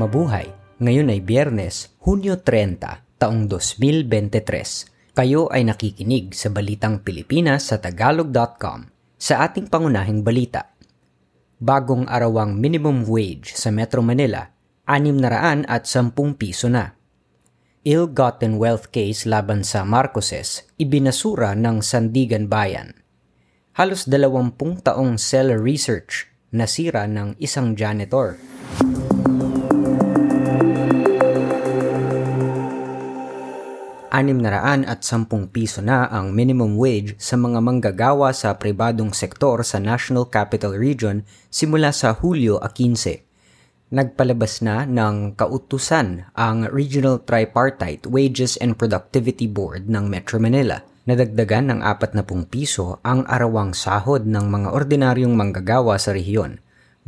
Mabuhay! Ngayon ay Biyernes, Hunyo 30, taong 2023. Kayo ay nakikinig sa Balitang Pilipinas sa Tagalog.com. Sa ating pangunahing balita, bagong arawang minimum wage sa Metro Manila, 610 piso na. Ill-gotten wealth case laban sa Marcoses, ibinasura ng Sandigan Bayan. Halos dalawampung taong seller research nasira ng isang janitor. Anim na raan at sampung piso na ang minimum wage sa mga manggagawa sa pribadong sektor sa National Capital Region simula sa Hulyo 15. Nagpalabas na ng kautusan ang Regional Tripartite Wages and Productivity Board ng Metro Manila. Nadagdagan ng 40 piso ang arawang sahod ng mga ordinaryong manggagawa sa rehiyon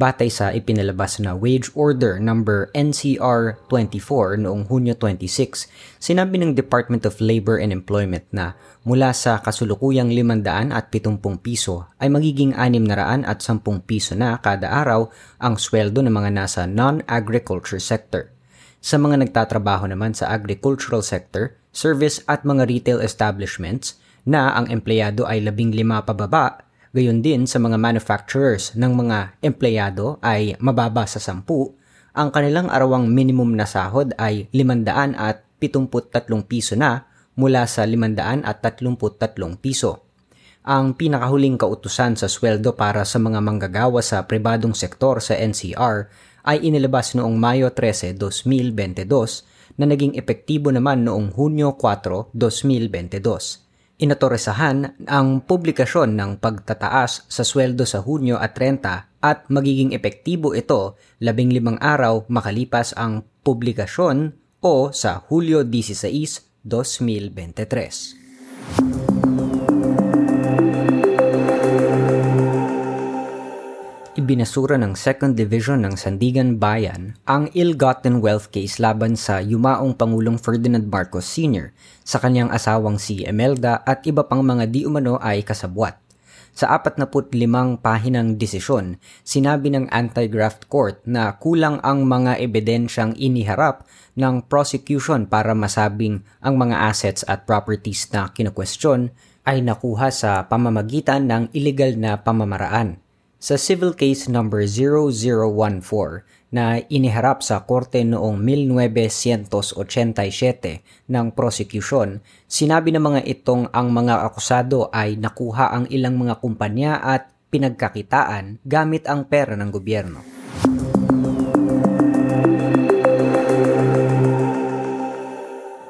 batay sa ipinalabas na Wage Order number NCR 24 noong Hunyo 26, sinabi ng Department of Labor and Employment na mula sa kasulukuyang 570 piso ay magiging 610 piso na kada araw ang sweldo ng mga nasa non-agriculture sector. Sa mga nagtatrabaho naman sa agricultural sector, service at mga retail establishments na ang empleyado ay 15 pababa Gayon din sa mga manufacturers ng mga empleyado ay mababa sa 10, ang kanilang arawang minimum na sahod ay 500 at 73 piso na mula sa 500 at 33 piso. Ang pinakahuling kautusan sa sweldo para sa mga manggagawa sa pribadong sektor sa NCR ay inilabas noong Mayo 13, 2022 na naging epektibo naman noong Hunyo 4, 2022 inatoresahan ang publikasyon ng pagtataas sa sweldo sa Hunyo at 30 at magiging epektibo ito 15 araw makalipas ang publikasyon o sa Hulyo 16, 2023. Ibinasura ng 2nd Division ng Sandigan Bayan ang ill-gotten wealth case laban sa yumaong Pangulong Ferdinand Marcos Sr. sa kanyang asawang si Emelda at iba pang mga di umano ay kasabwat. Sa 45 pahinang desisyon, sinabi ng anti-graft court na kulang ang mga ebidensyang iniharap ng prosecution para masabing ang mga assets at properties na kinukwestiyon ay nakuha sa pamamagitan ng illegal na pamamaraan sa civil case number 0014 na iniharap sa korte noong 1987 ng prosecution, sinabi ng mga itong ang mga akusado ay nakuha ang ilang mga kumpanya at pinagkakitaan gamit ang pera ng gobyerno.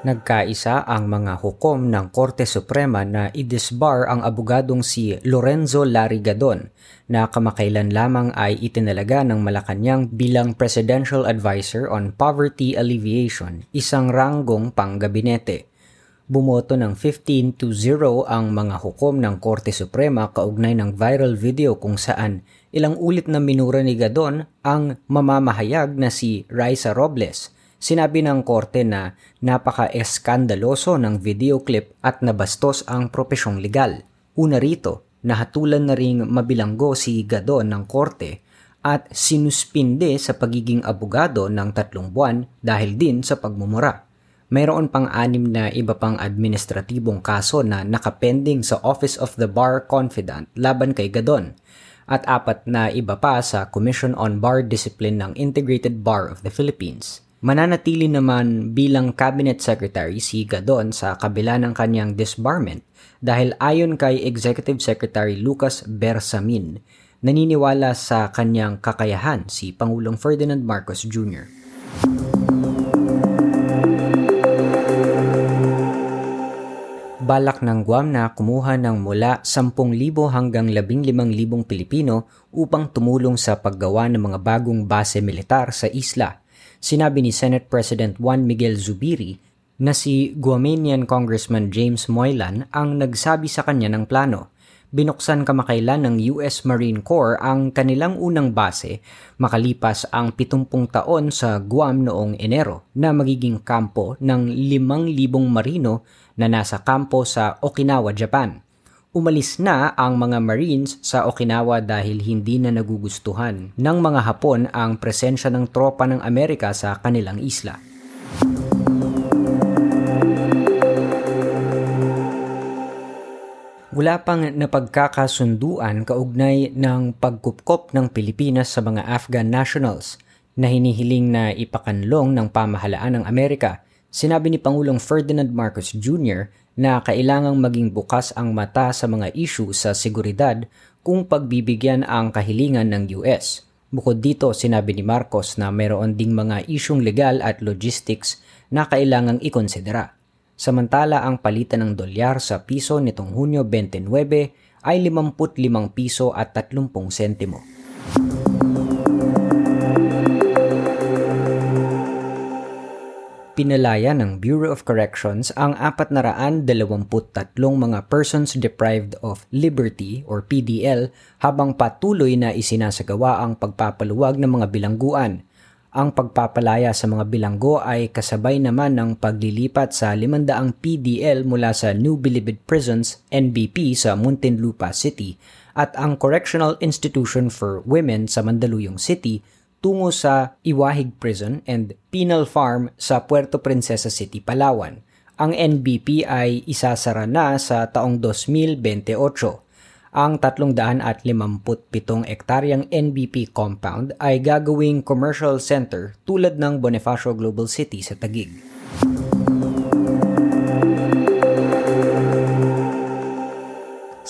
Nagkaisa ang mga hukom ng Korte Suprema na i-disbar ang abogadong si Lorenzo Larigadon na kamakailan lamang ay itinalaga ng Malacanang bilang Presidential Advisor on Poverty Alleviation, isang ranggong panggabinete. Bumoto ng 15 to 0 ang mga hukom ng Korte Suprema kaugnay ng viral video kung saan ilang ulit na minura ni Gadon ang mamamahayag na si Raisa Robles – Sinabi ng korte na napaka-eskandaloso ng video clip at nabastos ang propesyong legal. Una rito, nahatulan na ring mabilanggo si Gadon ng korte at sinuspinde sa pagiging abogado ng tatlong buwan dahil din sa pagmumura. Mayroon pang anim na iba pang administratibong kaso na nakapending sa Office of the Bar Confidant laban kay Gadon at apat na iba pa sa Commission on Bar Discipline ng Integrated Bar of the Philippines. Mananatili naman bilang cabinet secretary si Gadon sa kabila ng kanyang disbarment dahil ayon kay Executive Secretary Lucas Bersamin, naniniwala sa kanyang kakayahan si Pangulong Ferdinand Marcos Jr. balak ng Guam na kumuha ng mula 10,000 hanggang 15,000 Pilipino upang tumulong sa paggawa ng mga bagong base militar sa isla sinabi ni Senate President Juan Miguel Zubiri na si Guamanian Congressman James Moylan ang nagsabi sa kanya ng plano. Binuksan kamakailan ng US Marine Corps ang kanilang unang base makalipas ang 70 taon sa Guam noong Enero na magiging kampo ng 5,000 marino na nasa kampo sa Okinawa, Japan. Umalis na ang mga Marines sa Okinawa dahil hindi na nagugustuhan ng mga Hapon ang presensya ng tropa ng Amerika sa kanilang isla. Wala pang napagkakasunduan kaugnay ng pagkupkop ng Pilipinas sa mga Afghan nationals na hinihiling na ipakanlong ng pamahalaan ng Amerika. Sinabi ni Pangulong Ferdinand Marcos Jr na kailangang maging bukas ang mata sa mga issue sa seguridad kung pagbibigyan ang kahilingan ng US. Bukod dito, sinabi ni Marcos na mayroon ding mga isyong legal at logistics na kailangang ikonsidera. Samantala, ang palitan ng dolyar sa piso nitong Hunyo 29 ay 55 piso at 30 sentimo. Pinalaya ng Bureau of Corrections ang 423 mga persons deprived of liberty or PDL habang patuloy na isinasagawa ang pagpapaluwag ng mga bilangguan. Ang pagpapalaya sa mga bilanggo ay kasabay naman ng paglilipat sa 500 PDL mula sa New Bilibid Prisons NBP sa Muntinlupa City at ang Correctional Institution for Women sa Mandaluyong City tungo sa Iwahig Prison and Penal Farm sa Puerto Princesa City, Palawan. Ang NBP ay isasara na sa taong 2028. Ang 357 ektaryang NBP compound ay gagawing commercial center tulad ng Bonifacio Global City sa Tagig.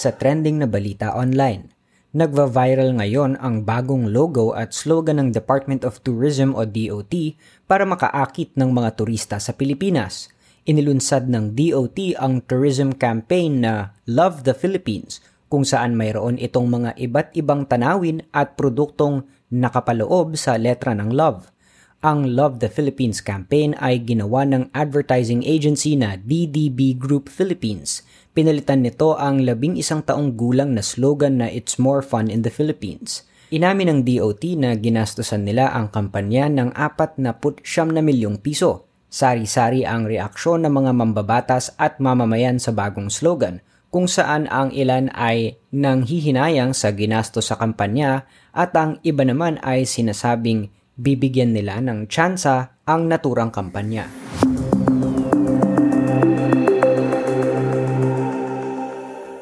Sa trending na balita online, Nagva-viral ngayon ang bagong logo at slogan ng Department of Tourism o DOT para makaakit ng mga turista sa Pilipinas. Inilunsad ng DOT ang tourism campaign na Love the Philippines kung saan mayroon itong mga iba't ibang tanawin at produktong nakapaloob sa letra ng love. Ang Love the Philippines campaign ay ginawa ng advertising agency na DDB Group Philippines – Pinalitan nito ang labing isang taong gulang na slogan na It's More Fun in the Philippines. Inamin ng DOT na ginastosan nila ang kampanya ng 49 na milyong piso. Sari-sari ang reaksyon ng mga mambabatas at mamamayan sa bagong slogan kung saan ang ilan ay nanghihinayang sa ginasto sa kampanya at ang iba naman ay sinasabing bibigyan nila ng tsansa ang naturang kampanya.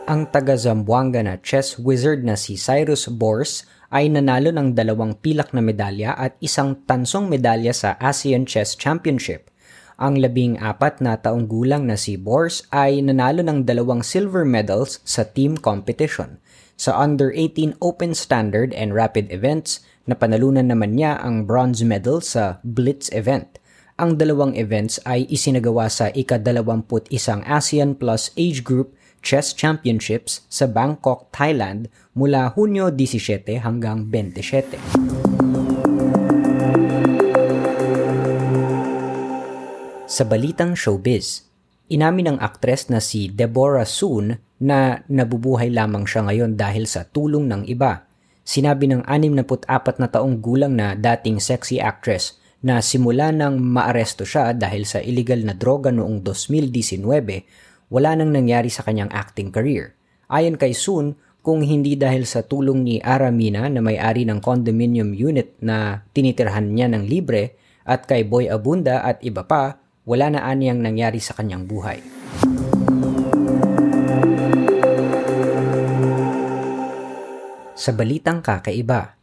ang taga Zamboanga na chess wizard na si Cyrus Bors ay nanalo ng dalawang pilak na medalya at isang tansong medalya sa ASEAN Chess Championship. Ang labing apat na taong gulang na si Bors ay nanalo ng dalawang silver medals sa team competition. Sa Under-18 Open Standard and Rapid events, napanalunan naman niya ang bronze medal sa Blitz event. Ang dalawang events ay isinagawa sa ika-21 ASEAN Plus age group Chess Championships sa Bangkok, Thailand mula Hunyo 17 hanggang 27. Sa balitang showbiz, inamin ng aktres na si Deborah Soon na nabubuhay lamang siya ngayon dahil sa tulong ng iba. Sinabi ng 64 na taong gulang na dating sexy actress na simula nang maaresto siya dahil sa illegal na droga noong 2019 wala nang nangyari sa kanyang acting career. Ayon kay Soon, kung hindi dahil sa tulong ni Aramina na may-ari ng condominium unit na tinitirhan niya ng libre at kay Boy Abunda at iba pa, wala na aniyang nangyari sa kanyang buhay. Sa balitang kakaiba,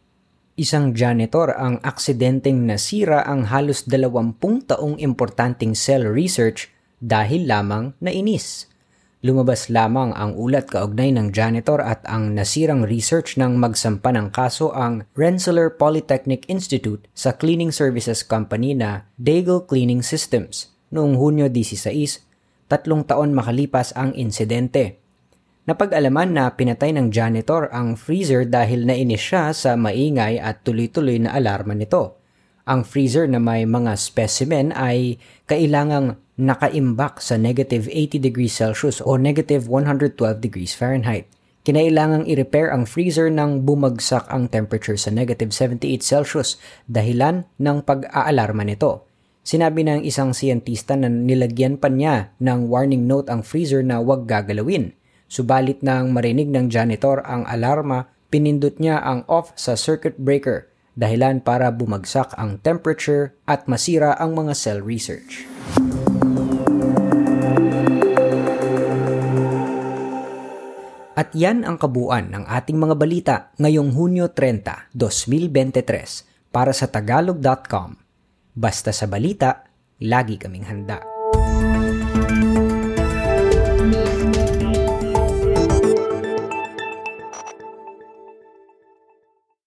isang janitor ang aksidenteng nasira ang halos 20 taong importanteng cell research dahil lamang nainis. Lumabas lamang ang ulat kaugnay ng janitor at ang nasirang research ng magsampa ng kaso ang Rensselaer Polytechnic Institute sa cleaning services company na Daigle Cleaning Systems noong Hunyo 16, tatlong taon makalipas ang insidente. Napag-alaman na pinatay ng janitor ang freezer dahil nainis siya sa maingay at tuloy-tuloy na alarma nito. Ang freezer na may mga specimen ay kailangang nakaimbak sa negative 80 degrees Celsius o negative 112 degrees Fahrenheit. Kinailangang i-repair ang freezer nang bumagsak ang temperature sa negative 78 Celsius dahilan ng pag-aalarma nito. Sinabi ng isang siyentista na nilagyan pa niya ng warning note ang freezer na huwag gagalawin. Subalit nang marinig ng janitor ang alarma, pinindot niya ang off sa circuit breaker dahilan para bumagsak ang temperature at masira ang mga cell research. At yan ang kabuuan ng ating mga balita ngayong Hunyo 30, 2023 para sa tagalog.com. Basta sa balita, lagi kaming handa.